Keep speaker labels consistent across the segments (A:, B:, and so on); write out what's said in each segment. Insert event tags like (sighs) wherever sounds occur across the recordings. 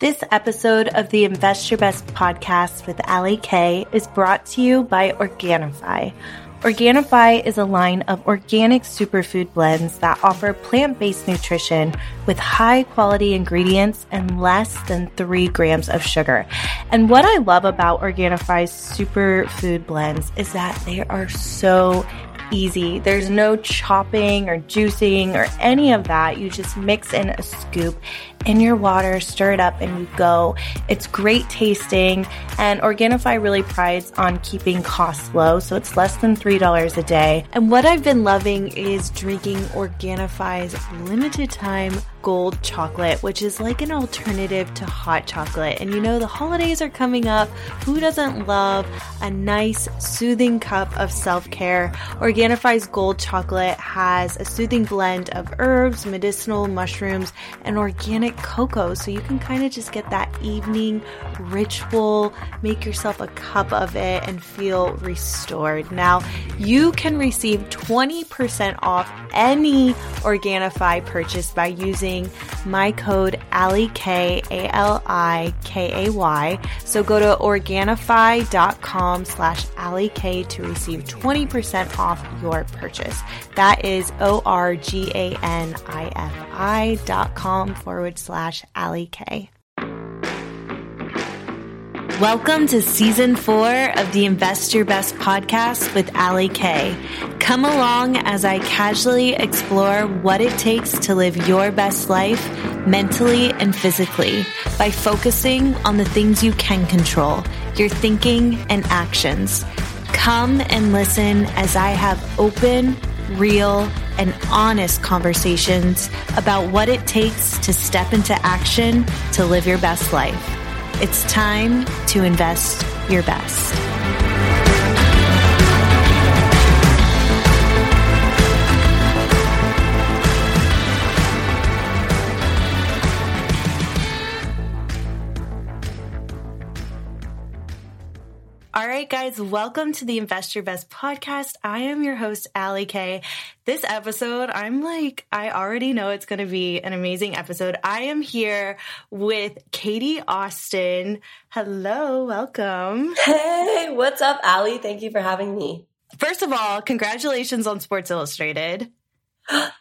A: This episode of the Invest Your Best podcast with Ali Kay is brought to you by Organifi. Organifi is a line of organic superfood blends that offer plant based nutrition with high quality ingredients and less than three grams of sugar. And what I love about Organifi's superfood blends is that they are so easy. There's no chopping or juicing or any of that. You just mix in a scoop in your water, stir it up, and you go. It's great tasting, and Organifi really prides on keeping costs low, so it's less than $3 a day. And what I've been loving is drinking Organifi's limited time gold chocolate, which is like an alternative to hot chocolate. And you know, the holidays are coming up. Who doesn't love a nice, soothing cup of self care? Organifi's gold chocolate has a soothing blend of herbs, medicinal mushrooms, and organic cocoa. So you can kind of just get that evening ritual, make yourself a cup of it, and feel restored. Now, you can receive 20% off any Organifi purchase by using my code ALIKAY, A-L-I-K-A-Y. So go to Organifi.com slash ALIKAY to receive 20% off your purchase. That is O-R-G-A-N-I-F-I dot com forward slash ALIKAY. Welcome to season four of the Invest Your Best podcast with Ali Kay. Come along as I casually explore what it takes to live your best life mentally and physically by focusing on the things you can control, your thinking and actions. Come and listen as I have open, real, and honest conversations about what it takes to step into action to live your best life. It's time to invest your best. Guys, welcome to the Invest Your Best podcast. I am your host, Ali Kay. This episode, I'm like, I already know it's going to be an amazing episode. I am here with Katie Austin. Hello, welcome.
B: Hey, what's up, Ali? Thank you for having me.
A: First of all, congratulations on Sports Illustrated.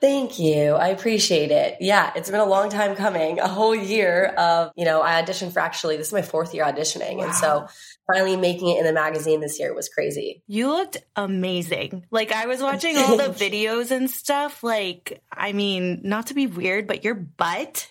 B: Thank you. I appreciate it. Yeah, it's been a long time coming. A whole year of, you know, I auditioned for actually, this is my fourth year auditioning. Wow. And so finally making it in the magazine this year was crazy.
A: You looked amazing. Like I was watching all the videos and stuff. Like, I mean, not to be weird, but your butt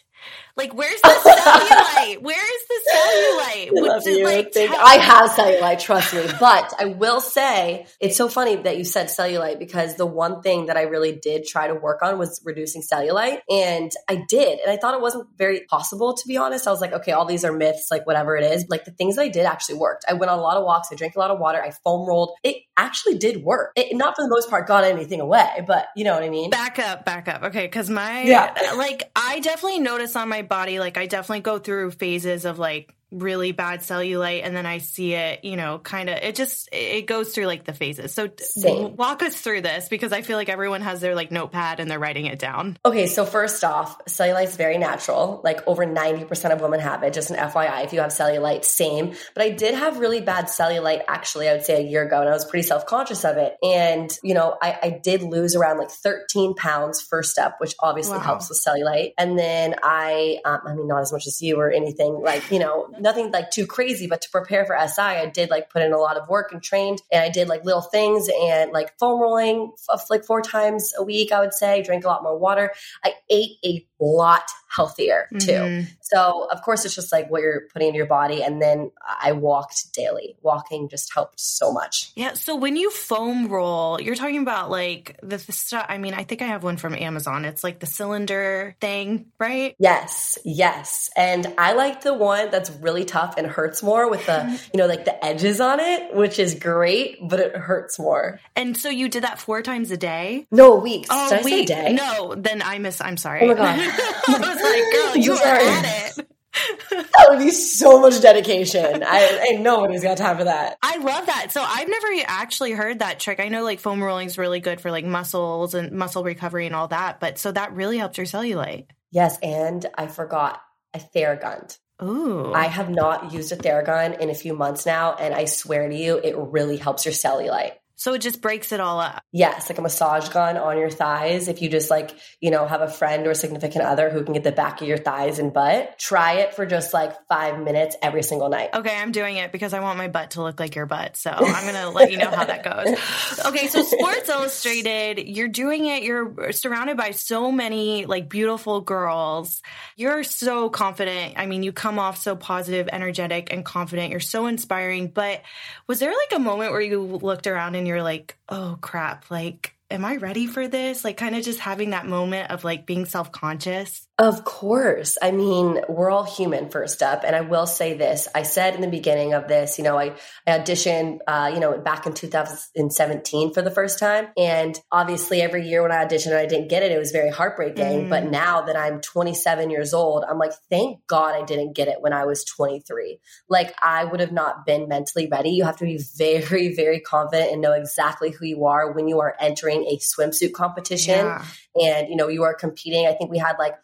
A: like, where's the cellulite? (laughs) Where is the cellulite?
B: I, love you. Like, I have cellulite, trust me. But I will say, it's so funny that you said cellulite because the one thing that I really did try to work on was reducing cellulite. And I did. And I thought it wasn't very possible, to be honest. I was like, okay, all these are myths, like whatever it is. Like the things that I did actually worked. I went on a lot of walks. I drank a lot of water. I foam rolled. It actually did work. It not for the most part got anything away, but you know what I mean?
A: Back up, back up. Okay. Cause my, yeah. like, I definitely noticed on my body, like I definitely go through phases of like really bad cellulite and then I see it, you know, kind of it just it goes through like the phases. So Same. walk us through this because I feel like everyone has their like notepad and they're writing it down.
B: Okay, so first off, cellulite is very natural. Like over 90% of women have it. Just an FYI, if you have cellulite, same. But I did have really bad cellulite actually, I would say a year ago and I was pretty self-conscious of it. And, you know, I, I did lose around like 13 pounds first step, which obviously wow. helps with cellulite. And then I um, I mean not as much as you or anything like, you know, nothing like too crazy, but to prepare for SI, I did like put in a lot of work and trained and I did like little things and like foam rolling f- like four times a week, I would say, drink a lot more water. I ate a lot healthier too. Mm-hmm. So of course it's just like what you're putting in your body. And then I walked daily. Walking just helped so much.
A: Yeah. So when you foam roll, you're talking about like the, the stuff. I mean, I think I have one from Amazon. It's like the cylinder thing, right?
B: Yes. Yes. And I like the one that's really tough and hurts more with the, (laughs) you know, like the edges on it, which is great, but it hurts more.
A: And so you did that four times a day?
B: No, weeks. Oh, did I week. say day?
A: No, then I miss, I'm sorry.
B: Oh my God. (laughs) (laughs) (laughs)
A: Like, girl, you are at it. (laughs)
B: that would be so much dedication. I ain't nobody's got time for that.
A: I love that. So I've never actually heard that trick. I know like foam rolling is really good for like muscles and muscle recovery and all that, but so that really helps your cellulite.
B: Yes, and I forgot a theragunned.
A: Ooh.
B: I have not used a Theragun in a few months now, and I swear to you, it really helps your cellulite.
A: So it just breaks it all up.
B: Yes, like a massage gun on your thighs. If you just like, you know, have a friend or a significant other who can get the back of your thighs and butt, try it for just like five minutes every single night.
A: Okay, I'm doing it because I want my butt to look like your butt. So I'm going (laughs) to let you know how that goes. Okay, so Sports (laughs) Illustrated, you're doing it. You're surrounded by so many like beautiful girls. You're so confident. I mean, you come off so positive, energetic, and confident. You're so inspiring. But was there like a moment where you looked around and you're like, oh crap, like, am I ready for this? Like, kind of just having that moment of like being self conscious.
B: Of course. I mean, we're all human first up. And I will say this. I said in the beginning of this, you know, I, I auditioned, uh, you know, back in 2017 for the first time. And obviously every year when I auditioned and I didn't get it, it was very heartbreaking. Mm. But now that I'm 27 years old, I'm like, thank God I didn't get it when I was 23. Like I would have not been mentally ready. You have to be very, very confident and know exactly who you are when you are entering a swimsuit competition. Yeah and you know you are competing. I think we had like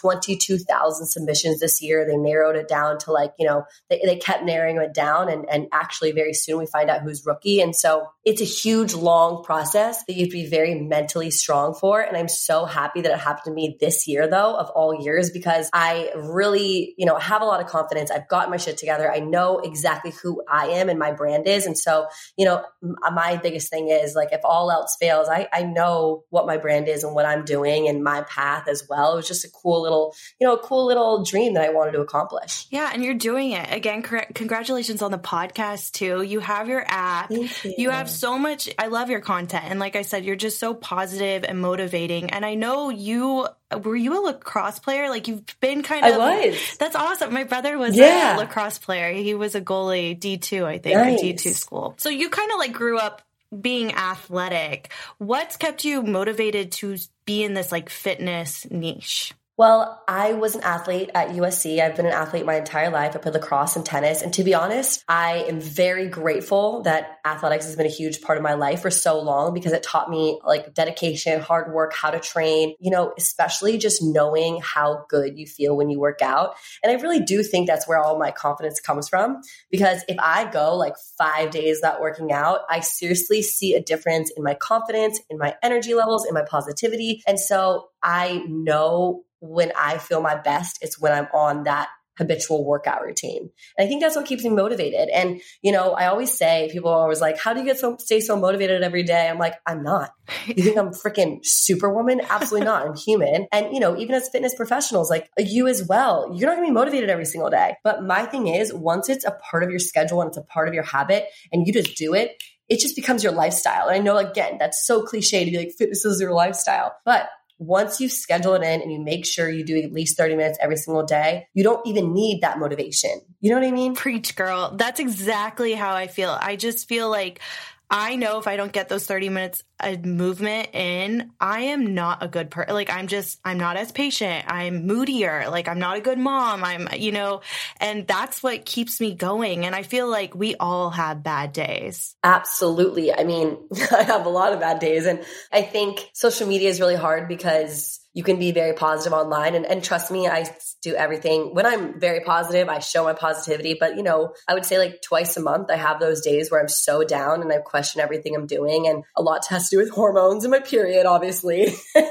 B: 22,000 submissions this year. They narrowed it down to like you know they, they kept narrowing it down. And, and actually very soon we find out who's rookie. And so it's a huge long process that you have to be very mentally strong for. And i'm so happy that it happened to me this year though of all years because i really you know have a lot of confidence. I've got my shit together. I know exactly who i am and my brand is. And so you know my biggest thing is like if all else fails i, I know what my brand is and what i'm doing and my path as well. It was just a cool little, you know, a cool little dream that I wanted to accomplish.
A: Yeah, and you're doing it. Again, congratulations on the podcast too. You have your app. You. you have so much I love your content. And like I said, you're just so positive and motivating. And I know you were you a lacrosse player? Like you've been kind of
B: I was.
A: That's awesome. My brother was yeah. a lacrosse player. He was a goalie D2, I think, nice. D2 school. So you kind of like grew up being athletic, what's kept you motivated to be in this like fitness niche?
B: Well, I was an athlete at USC. I've been an athlete my entire life. I played lacrosse and tennis. And to be honest, I am very grateful that athletics has been a huge part of my life for so long because it taught me like dedication, hard work, how to train, you know, especially just knowing how good you feel when you work out. And I really do think that's where all my confidence comes from because if I go like five days without working out, I seriously see a difference in my confidence, in my energy levels, in my positivity. And so I know when I feel my best, it's when I'm on that habitual workout routine. And I think that's what keeps me motivated. And, you know, I always say, people are always like, how do you get so, stay so motivated every day? I'm like, I'm not. You think I'm freaking superwoman? Absolutely not. I'm human. And, you know, even as fitness professionals, like you as well, you're not going to be motivated every single day. But my thing is, once it's a part of your schedule and it's a part of your habit and you just do it, it just becomes your lifestyle. And I know, again, that's so cliche to be like, fitness is your lifestyle. But once you schedule it in and you make sure you do at least 30 minutes every single day, you don't even need that motivation. You know what I mean?
A: Preach, girl. That's exactly how I feel. I just feel like I know if I don't get those 30 minutes of movement in, I am not a good person. Like, I'm just, I'm not as patient. I'm moodier. Like, I'm not a good mom. I'm, you know, and that's what keeps me going. And I feel like we all have bad days.
B: Absolutely. I mean, (laughs) I have a lot of bad days. And I think social media is really hard because you can be very positive online. And, and trust me i do everything. When i'm very positive i show my positivity. But you know i would say like twice a month i have those days where i'm so down and i question everything i'm doing. And a lot has to do with hormones and my period obviously. (laughs)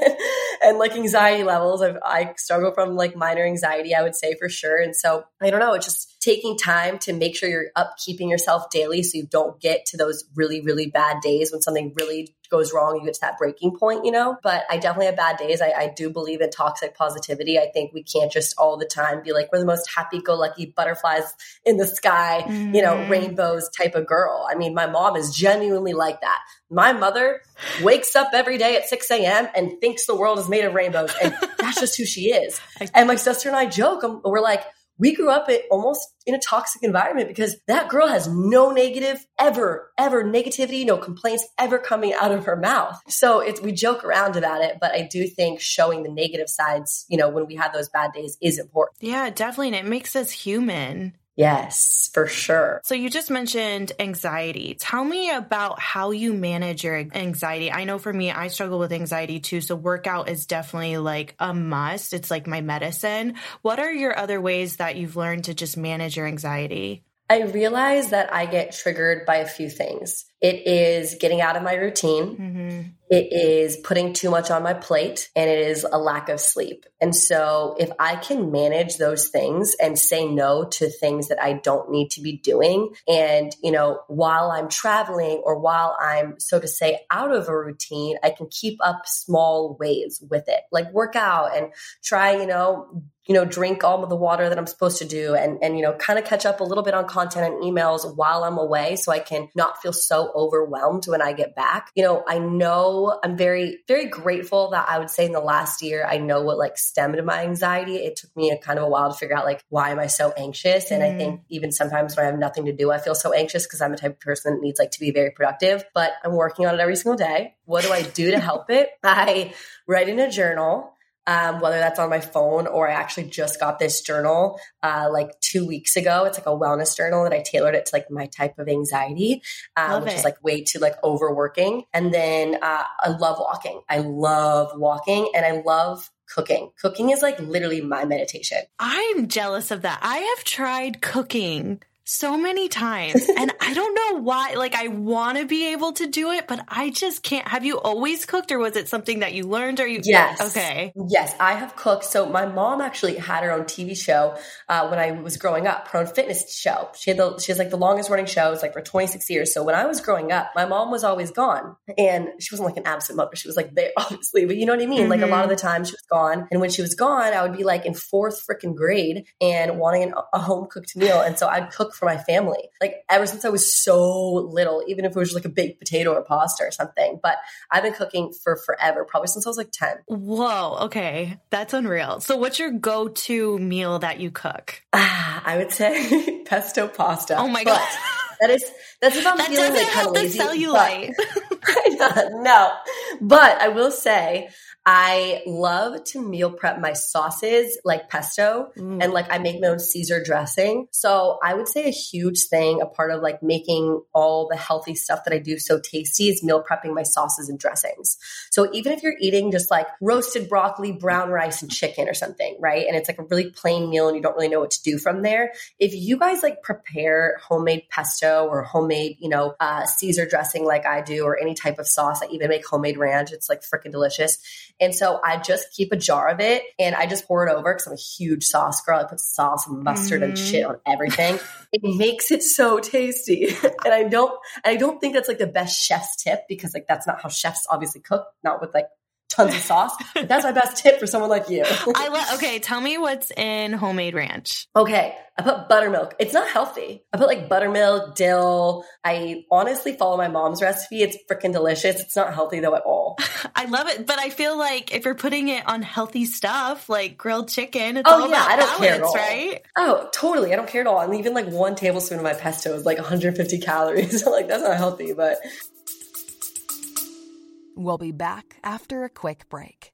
B: And like anxiety levels. I've, i struggle from like minor anxiety i would say for sure. And so i don't know it's just taking time to make sure you're upkeeping yourself daily so you don't get to those really really bad days when something really goes wrong, you get to that breaking point, you know? But I definitely have bad days. I, I do believe in toxic positivity. I think we can't just all the time be like, we're the most happy go lucky butterflies in the sky, mm-hmm. you know, mm-hmm. rainbows type of girl. I mean, my mom is genuinely like that. My mother wakes up every day at 6 a.m. and thinks the world is made of rainbows. And that's just who she is. (laughs) And my sister and I joke, we're like, we grew up almost in a toxic environment because that girl has no negative ever, ever negativity, no complaints ever coming out of her mouth. So it's, we joke around about it, but I do think showing the negative sides, you know, when we have those bad days is important.
A: Yeah, definitely. And it makes us human.
B: Yes, for sure.
A: So you just mentioned anxiety. Tell me about how you manage your anxiety. I know for me, I struggle with anxiety too. So workout is definitely like a must. It's like my medicine. What are your other ways that you've learned to just manage your anxiety?
B: I realize that I get triggered by a few things. It is getting out of my routine. Mm-hmm. It is putting too much on my plate and it is a lack of sleep. And so if I can manage those things and say no to things that I don't need to be doing and, you know, while I'm traveling or while I'm so to say out of a routine, I can keep up small ways with it. Like work out and try, you know, you know, drink all of the water that I'm supposed to do and, and, you know, kind of catch up a little bit on content and emails while I'm away so I can not feel so overwhelmed when I get back. You know, I know I'm very, very grateful that I would say in the last year, I know what like stemmed my anxiety. It took me a kind of a while to figure out like, why am I so anxious? And mm. I think even sometimes when I have nothing to do, I feel so anxious because I'm the type of person that needs like to be very productive, but I'm working on it every single day. What do I do to help it? I write in a journal um, whether that's on my phone or I actually just got this journal uh, like two weeks ago. It's like a wellness journal that I tailored it to like my type of anxiety, um, which it. is like way too like overworking. And then uh, I love walking. I love walking and I love cooking. Cooking is like literally my meditation.
A: I'm jealous of that. I have tried cooking so many times. (laughs) and I don't know why. Like, I want to be able to do it, but I just can't. Have you always cooked, or was it something that you learned? Or you?
B: Yes.
A: Okay.
B: Yes, I have cooked. So my mom actually had her own TV show uh, when I was growing up, her own fitness show. She had the she has like the longest running shows, like for 26 years. So when I was growing up, my mom was always gone, and she wasn't like an absent mother. She was like there, (laughs) obviously, but you know what I mean. Mm-hmm. Like a lot of the time, she was gone, and when she was gone, I would be like in fourth freaking grade and wanting an, a home cooked meal, and so I'd cook for my family. Like ever since I was so little, even if it was like a baked potato or pasta or something. But I've been cooking for forever, probably since I was like 10.
A: Whoa. Okay. That's unreal. So what's your go-to meal that you cook?
B: Ah, (sighs) I would say (laughs) pesto pasta.
A: Oh my God.
B: That is that's if I'm
A: that
B: feeling
A: like
B: kind of lazy.
A: Cellulite. (laughs)
B: But, no, but I will say I love to meal prep my sauces like pesto mm. and like I make my own Caesar dressing. So I would say a huge thing, a part of like making all the healthy stuff that I do so tasty is meal prepping my sauces and dressings. So even if you're eating just like roasted broccoli, brown rice, and chicken or something, right? And it's like a really plain meal and you don't really know what to do from there. If you guys like prepare homemade pesto or homemade, you know, uh, Caesar dressing like I do or any type of sauce, I even make homemade ranch. It's like freaking delicious and so I just keep a jar of it and I just pour it over because I'm a huge sauce girl. I put sauce and mustard mm. and shit on everything. it makes it so tasty. (laughs) and I don't, I don't think that's like the best chef's tip because like that's not how chefs obviously cook, not with like tons of sauce. But that's my best (laughs) tip for someone like you.
A: I love. Okay, tell me what's in homemade ranch.
B: Okay, I put buttermilk. It's not healthy. I put like buttermilk, dill. I honestly follow my mom's recipe. It's freaking delicious. It's not healthy though at all. (laughs)
A: I love it, but I feel like if you're putting it on healthy stuff like grilled chicken, it's
B: oh,
A: all
B: yeah,
A: about
B: I don't
A: balance,
B: care at all.
A: right?
B: Oh, totally. I don't care at all. And even like one tablespoon of my pesto is like 150 calories. (laughs) like that's not healthy, but
C: We'll be back after a quick break.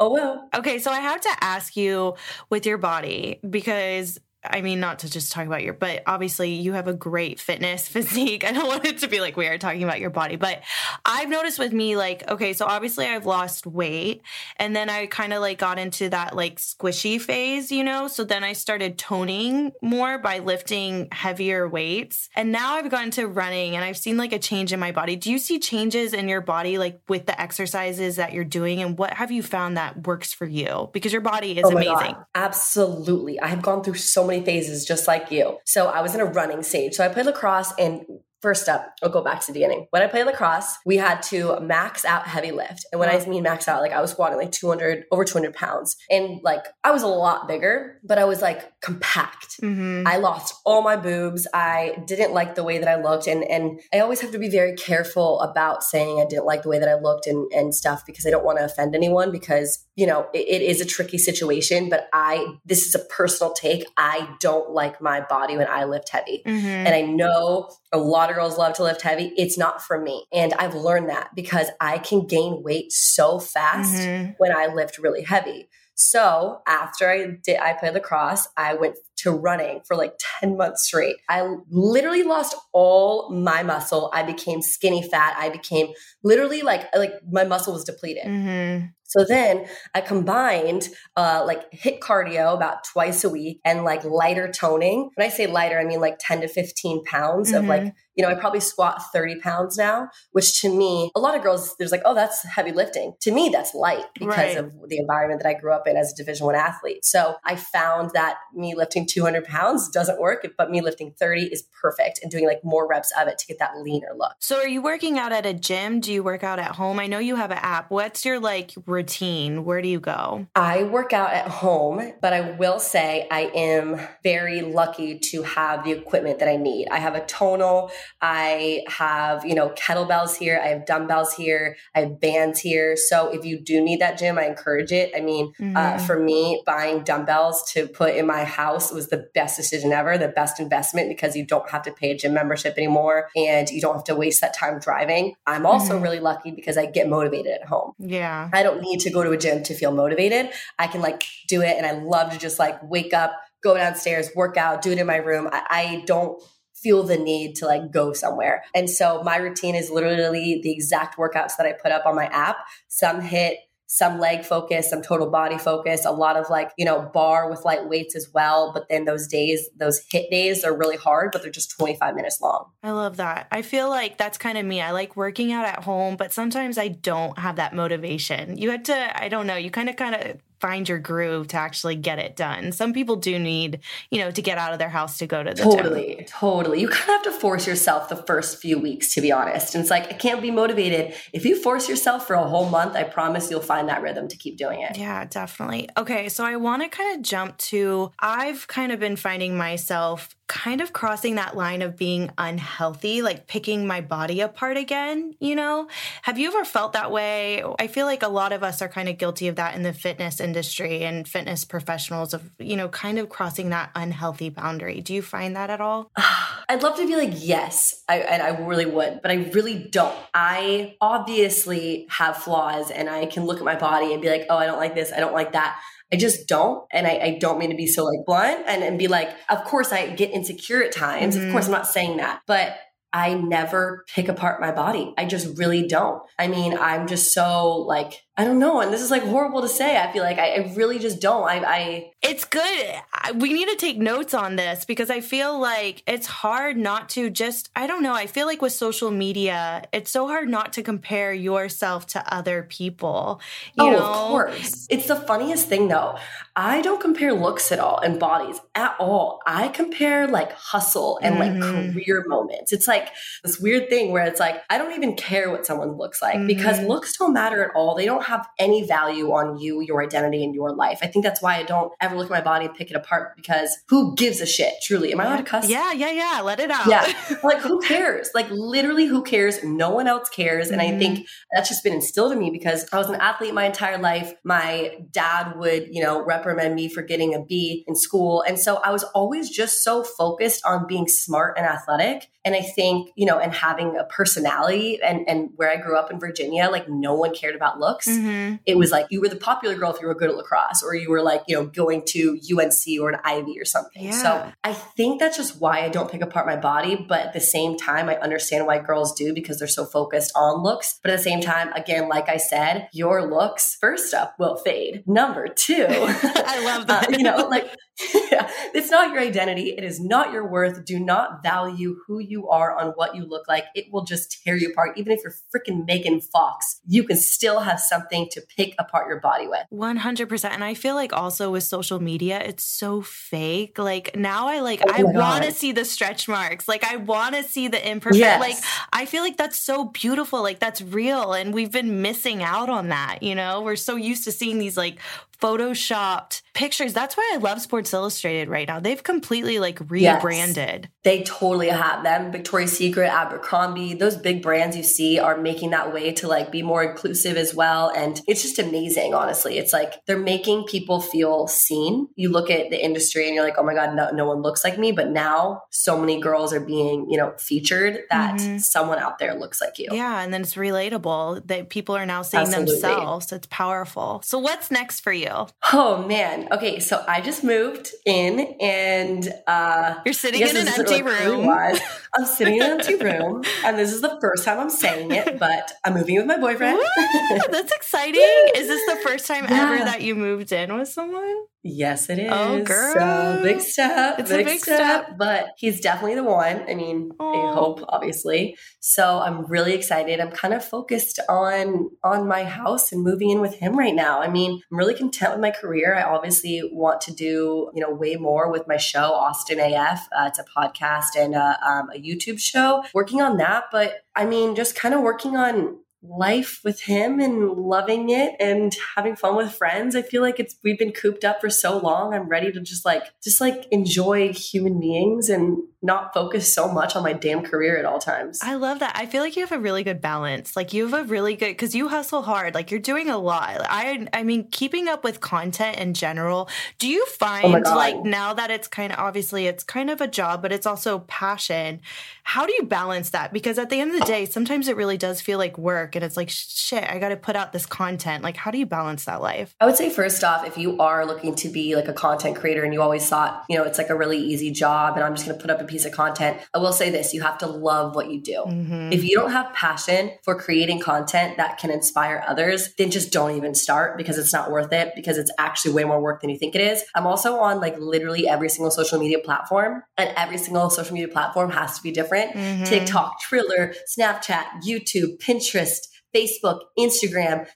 B: Oh, well.
A: Okay, so I have to ask you with your body because I mean, not to just talk about your, but obviously you have a great fitness (laughs) physique. I don't want it to be like we are talking about your body, but I've noticed with me, like, okay, so obviously I've lost weight and then I kind of like got into that like squishy phase, you know? So then I started toning more by lifting heavier weights. And now I've gotten to running and I've seen like a change in my body. Do you see changes in your body, like with the exercises that you're doing? And what have you found that works for you? Because your body is oh amazing. God.
B: Absolutely. I have gone through so phases just like you. So I was in a running stage. So I played lacrosse and First up, I'll go back to the beginning. When I played lacrosse, we had to max out heavy lift. And when I mean max out, like I was squatting like 200, over 200 pounds. And like I was a lot bigger, but I was like compact.
A: Mm-hmm.
B: I lost all my boobs. I didn't like the way that I looked. And, and I always have to be very careful about saying I didn't like the way that I looked and, and stuff because I don't want to offend anyone because, you know, it, it is a tricky situation. But I, this is a personal take. I don't like my body when I lift heavy.
A: Mm-hmm.
B: And I know a lot of girls love to lift heavy. It's not for me. And I've learned that because I can gain weight so fast
A: Mhm.
B: when I lift really heavy. So after I did, I played lacrosse, I went to running for like 10 months straight. I literally lost all my muscle. I became skinny fat. I became literally like, like my muscle was depleted.
A: Mm-hmm.
B: So then I combined uh, like hit cardio about twice a week and like lighter toning. When I say lighter, I mean like 10 to 15 pounds of
A: Mhm.
B: like, you know, I probably squat 30 pounds now, which to me, a lot of girls, there's like, oh, that's heavy lifting. To me, that's light because
A: Right.
B: of the environment that I grew up in as a division one athlete. So I found that me lifting 200 pounds doesn't work, but me lifting 30 is perfect and doing like more reps of it to get that leaner look.
A: So are you working out at a gym? Do you work out at home? I know you have an app. What's your like routine? Where do you go?
B: I work out at home, but I will say I am very lucky to have the equipment that I need. I have a tonal, I have, you know, kettlebells here, I have dumbbells here, I have bands here. So if you do need that gym, I encourage it. I mean, uh,
A: Mhm.
B: for me, buying dumbbells to put in my house was the best decision ever, the best investment because you don't have to pay a gym membership anymore and you don't have to waste that time driving. I'm also
A: Mhm.
B: really lucky because I get motivated at home.
A: Yeah.
B: I don't need to go to a gym to feel motivated. I can like do it and I love to just like wake up, go downstairs, work out, do it in my room. I, I don't feel the need to like go somewhere. And so my routine is literally the exact workouts that I put up on my app. Some hit some leg focus, some total body focus, a lot of like, you know, bar with light weights as well. But then those days, those hit days are really hard, but they're just 25 minutes long.
A: I love that. I feel like that's kind of me. I like working out at home, but sometimes I don't have that motivation. You had to, I don't know, you kind of kind of find your groove to actually get it done. Some people do need, you know, to get out of their house to go to the gym.
B: Totally, totally. You kind of have to force yourself the first few weeks, to be honest. And it's like, I can't be motivated. If you force yourself for a whole month, I promise you'll find that rhythm to keep doing it.
A: Yeah, definitely. Okay, so I want to kind of jump to I've kind of been finding myself kind of crossing that line of being unhealthy, like picking my body apart again, you know? Have you ever felt that way? I feel like a lot of us are kind of guilty of that in the fitness industry and fitness professionals of, you know, kind of crossing that unhealthy boundary. Do you find that at all? (sighs)
B: I'd love to be like, yes, I, and I really would, but I really don't. I obviously have flaws and I can look at my body and be like, oh, I don't like this, I don't like that. I just don't. And I, I don't mean to be so like blunt and, and be like, of course I get insecure at times.
A: Mhm.
B: Of course, I'm not saying that, but I never pick apart my body. I just really don't. I mean, I'm just so like, I don't know. And this is like horrible to say. I feel like I, I really just don't. I, I,
A: It's good. We need to take notes on this because I feel like it's hard not to just, I don't know. I feel like with social media, it's so hard not to compare yourself to other people. You
B: oh,
A: know?
B: of course. It's the funniest thing though. I don't compare looks at all and bodies at all. I compare like hustle and like
A: Mhm.
B: career moments. It's like this weird thing where it's like, I don't even care what someone looks like because
A: Mhm.
B: looks don't matter at all. They don't have any value on you, your identity, and your life. I think that's why I don't ever look at my body and pick it apart because who gives a shit, truly? Am I allowed to cuss?
A: Yeah, yeah, yeah. Let it out.
B: Yeah. like who (laughs) cares? Like literally who cares? No one else cares. And I
A: Mhm.
B: think that's just been instilled in me because I was an athlete my entire life. My dad would, you know, reprimand me for getting a B in school. And so I was always just so focused on being smart and athletic. And I think, you know, and having a personality and, and where I grew up in Virginia, like no one cared about looks
A: Mhm.
B: it was like you were the popular girl if you were good at lacrosse or you were like you know going to unc or an ivy or something. So i think that's just why i don't pick apart my body but at the same time i understand why girls do because they're so focused on looks. But at the same time again like i said your looks first up will fade. Number two (laughs)
A: I love (laughs) that.
B: uh, you know like (laughs) yeah, it's not your identity. It is not your worth. Do not value who you are on what you look like. It will just tear you apart. Even if you're freaking megan fox you can still have something something to pick apart your body with.
A: 100%. And I feel like also with social media, it's so fake. Like now I like,
B: Oh
A: I want to see the stretch marks. Like I want to see the imperfect.
B: Yes.
A: Like I feel like that's so beautiful. Like that's real. And we've been missing out on that. You know, we're so used to seeing these like photoshopped pictures. That's why I love Sports Illustrated right now. They've completely like
B: Yes.
A: rebranded.
B: They totally have them. Victoria's Secret, Abercrombie, those big brands you see are making that way to like be more inclusive as well. And it's just amazing, honestly. It's like they're making people feel seen. You look at the industry and you're like, oh my God, no, no one looks like me. But now so many girls are being, you know, featured that
A: Mhm.
B: someone out there looks like you.
A: Yeah, and then it's relatable that people are now seeing
B: Absolutely.
A: themselves. It's powerful. So what's next for you?
B: Oh man. Okay. So I just moved in and uh
A: You're sitting in an empty room.
B: I'm sitting in an empty room, (laughs) and this is the first time I'm saying it, but I'm moving with my boyfriend.
A: Woo, That's (laughs) exciting. Is this the first time ever that you moved in with someone?
B: Yes, it is.
A: Oh, girl.
B: So big step.
A: It's a
B: big,
A: big
B: step,
A: step.
B: But he's definitely the one. I mean,
A: Aw.
B: I hope, obviously. So I'm really excited. I'm kind of focused on on my house and moving in with him right now. I mean, I'm really content with my career. I obviously want to do, you know, way more with my show, Austin AF. Uh, it's a podcast and uh, um, a YouTube show. Working on that, but I mean, just kind of working on life with him and loving it and having fun with friends. I feel like it's we've been cooped up for so long. I'm ready to just like just like enjoy human beings and not focus so much on my damn career at all times.
A: I love that. I feel like you have a really good balance. Like you have a really good because you hustle hard. Like you're doing a lot. I I mean, keeping up with content in general. Do you
B: oh find Oh
A: like now that it's kind of obviously it's kind of a job, but it's also passion. How do you balance that? Because at the end of the day, sometimes it really does feel like work, and it's like shit. I got to put out this content. Like, how do you balance that life?
B: I would say first off, if you are looking to be like a content creator and you always thought, you know, it's like a really easy job and I'm just going to put up a piece of content, I will say this, you have to love what you do.
A: Mhm.
B: If you don't have passion for creating content that can inspire others, then just don't even start because it's not worth it because it's actually way more work than you think it is. I'm also on like literally every single social media platform and every single social media platform has to be different.
A: Mhm.
B: TikTok, Triller, Snapchat, YouTube, Pinterest, Facebook, Instagram,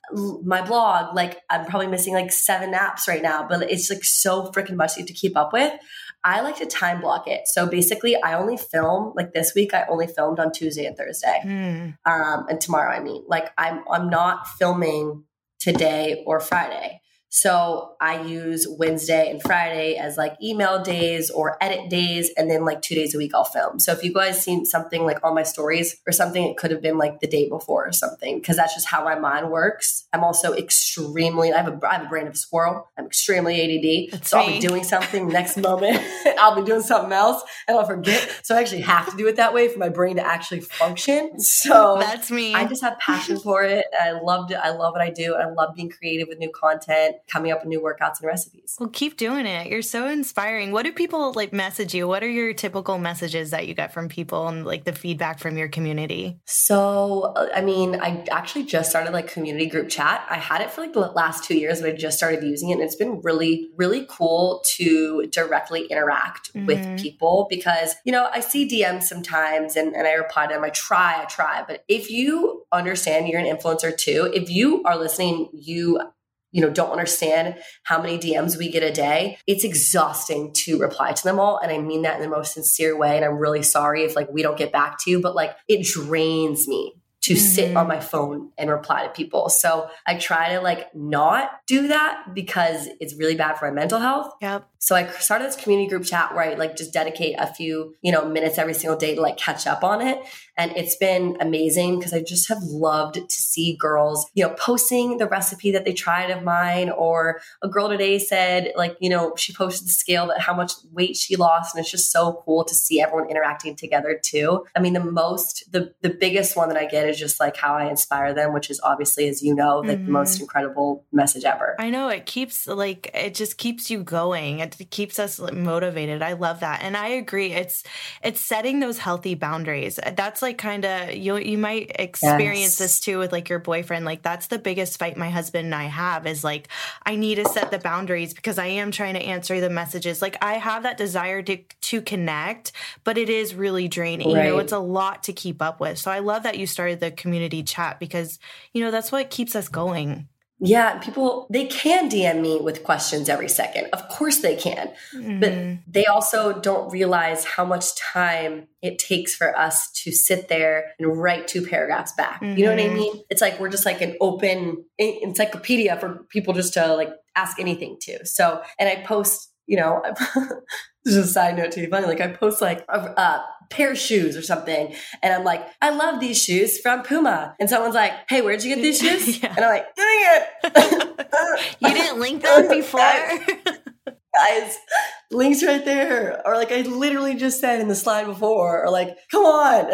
B: my blog. Like I'm probably missing like seven apps right now, but it's like so freaking much to keep up with. I like to time block it. So basically, I only film like this week. I only filmed on Tuesday and Thursday,
A: Mm.
B: um, and tomorrow. I mean, like I'm I'm not filming today or Friday. So I use Wednesday and Friday as like email days or edit days, and then like two days a week I'll film. So if you guys seen something like on my stories or something, it could have been like the day before or something, because that's just how my mind works. I'm also extremely I have a I have a brain of a squirrel. I'm extremely ADD,
A: That's
B: so I'll be doing something (laughs) next moment, (laughs) I'll be doing something else, and I'll forget. So I actually have to do it that way for my brain to actually function. So (laughs)
A: That's me.
B: I just have passion for it. I loved it. I love what I do. I love being creative with new content, coming up with new workouts and recipes.
A: Well, keep doing it. You're so inspiring. What do people like message you? What are your typical messages that you get from people and like the feedback from your community?
B: So, uh, I mean, I actually just started like community group chat. I had it for like the last two years, but I just started using it. And it's been really, really cool to directly interact
A: Mhm.
B: with people because, you know, I see DMs sometimes and, and I reply to them. I try, I try. But if you understand you're an influencer too, if you are listening, you you know don't understand how many DMs we get a day it's exhausting to reply to them all and I mean that in the most sincere way and I'm really sorry if like we don't get back to you but like it drains me to sit
A: Mhm.
B: on my phone and reply to people so I try to like not do that because it's really bad for my mental health
A: Yep.
B: so I started this community group chat where I like just dedicate a few, you know, minutes every single day to like catch up on it. And it's been amazing because I just have loved to see girls, you know, posting the recipe that they tried of mine. Or a girl today said, like, you know, she posted the scale that how much weight she lost. And it's just so cool to see everyone interacting together too. I mean, the most, the the biggest one that I get is just like how I inspire them, which is obviously, as you know, like
A: Mhm.
B: the most incredible message ever.
A: I know it keeps like it just keeps you going. It keeps us motivated. I love that. And I agree. It's it's setting those healthy boundaries. That's like kind of you you might experience
B: Yes.
A: this too with like your boyfriend. Like that's the biggest fight my husband and I have is like I need to set the boundaries because I am trying to answer the messages. Like I have that desire to to connect, but it is really draining. You know, it's a lot to keep up with. So I love that you started the community chat because, you know, that's what keeps us going.
B: Yeah, people they can DM me with questions every second. Of course they can.
A: Mm-hmm.
B: But they also don't realize how much time it takes for us to sit there and write two paragraphs back. You know what I
A: Mhm.
B: mean? It's like we're just like an open encyclopedia for people just to like ask anything to. So, and I post, you know, (laughs) this is a side note to be funny. Like I post like a, a pair of shoes or something, and I'm like, I love these shoes from Puma, and someone's like, Hey, where'd you get these shoes? (laughs)
A: Yeah.
B: And I'm like, Dang it! (laughs)
A: You didn't link them (laughs) before?
B: guys, links right there. Or like I literally just said in the slide before, or like, come on.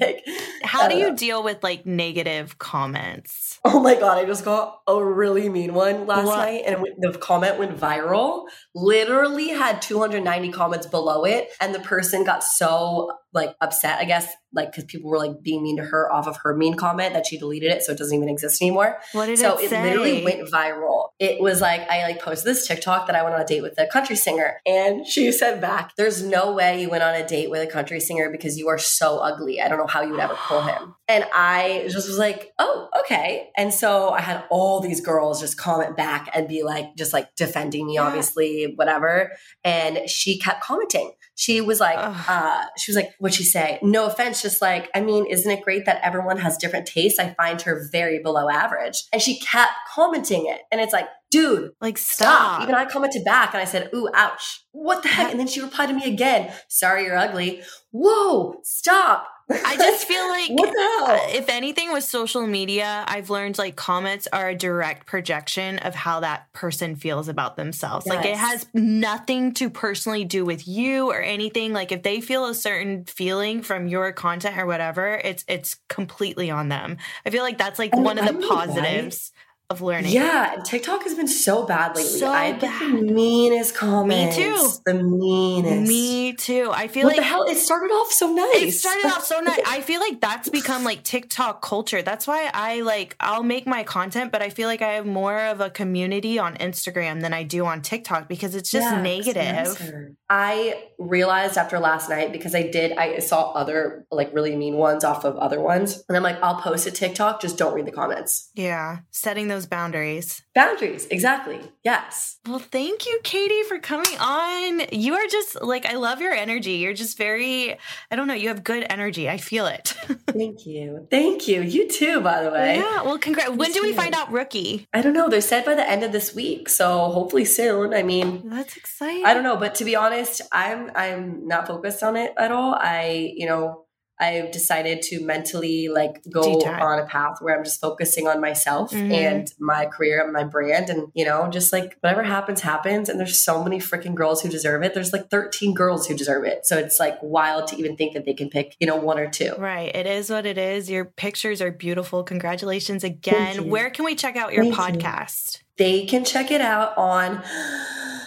B: Like,
A: How do you
B: know.
A: deal with like negative comments?
B: Oh my god, I just got a really mean one last
A: What?
B: night and the comment went viral. Literally had 290 comments below it and the person got so like upset, I guess, like cuz people were like being mean to her off of her mean comment that she deleted it so it doesn't even exist anymore.
A: What did
B: so
A: it
B: it literally went viral. It was like I like posted this TikTok that I went on a date with a country singer, and she said back, "There's no way you went on a date with a country singer because you are so ugly. I don't know how you would ever pull him." (gasps) And I just was like, "Oh, okay." And so I had all these girls just comment back and be like, just like defending me,
A: Yeah.
B: obviously, whatever. And she kept commenting. She was like, uh, she was like, what'd she say? No offense, just like, I mean, isn't it great that everyone has different tastes? I find her very below average. And she kept commenting it. And it's like, dude,
A: like
B: stop.
A: stop.
B: Even I commented back and I said, ooh, ouch. What the heck? And then she replied to me again, sorry, you're ugly. Whoa, stop.
A: I just feel (laughs) like
B: what the hell?
A: if anything with social media, I've learned like comments are a direct projection of how that person feels about themselves. Like it has nothing to personally do with you or anything. Like if they feel a certain feeling from your content or whatever, it's it's completely on them. I feel like that's like
B: And
A: one of the positives. Of learning.
B: Yeah, TikTok has been so bad lately.
A: So
B: I
A: bad.
B: the meanest comments.
A: too.
B: The meanest.
A: Me too. I feel
B: What
A: like
B: the hell? It started off so nice.
A: It started off so nice. (laughs) I feel like that's become like TikTok culture. That's why I like I'll make my content, but I feel like I have more of a community on Instagram than I do on TikTok because it's just
B: Yeah,
A: negative.
B: I realized after last night because I did I saw other like really mean ones off of other ones and I'm like I'll post a TikTok just don't read the comments.
A: Yeah, setting those boundaries.
B: Boundaries, exactly. Yes.
A: Well, thank you, Katie, for coming on. You are just like I love your energy. You're just very I don't know, you have good energy. I feel it. (laughs)
B: Thank you. Thank you. You too, by the way.
A: yeah, well, congrats. When do we find out rookie?
B: I don't know. They're said by the end of this week, so hopefully soon. I mean,
A: That's exciting.
B: I don't know, but to be honest, I'm I'm not focused on it at all. I, you know, I've decided to mentally like go
A: Detach.
B: on a path where I'm just focusing on myself
A: Mhm.
B: and my career and my brand and you know, just like whatever happens happens and there's so many freaking girls who deserve it. There's like 13 girls who deserve it. So it's like wild to even think that they can pick, you know, one or two.
A: Right. It is what it is. Your pictures are beautiful. Congratulations again. Where can we check out your
B: Thank you.
A: podcast?
B: they can check it out on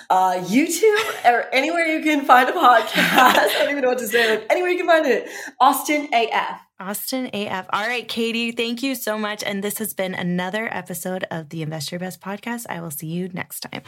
B: uh, YouTube or anywhere you can find a podcast. (laughs) I don't even know what to say. Like, anywhere you can find it. Austin AF.
A: Austin AF. All right, Katie, thank you so much. And this has been another episode of the Invest Your Best podcast. I will see you next time.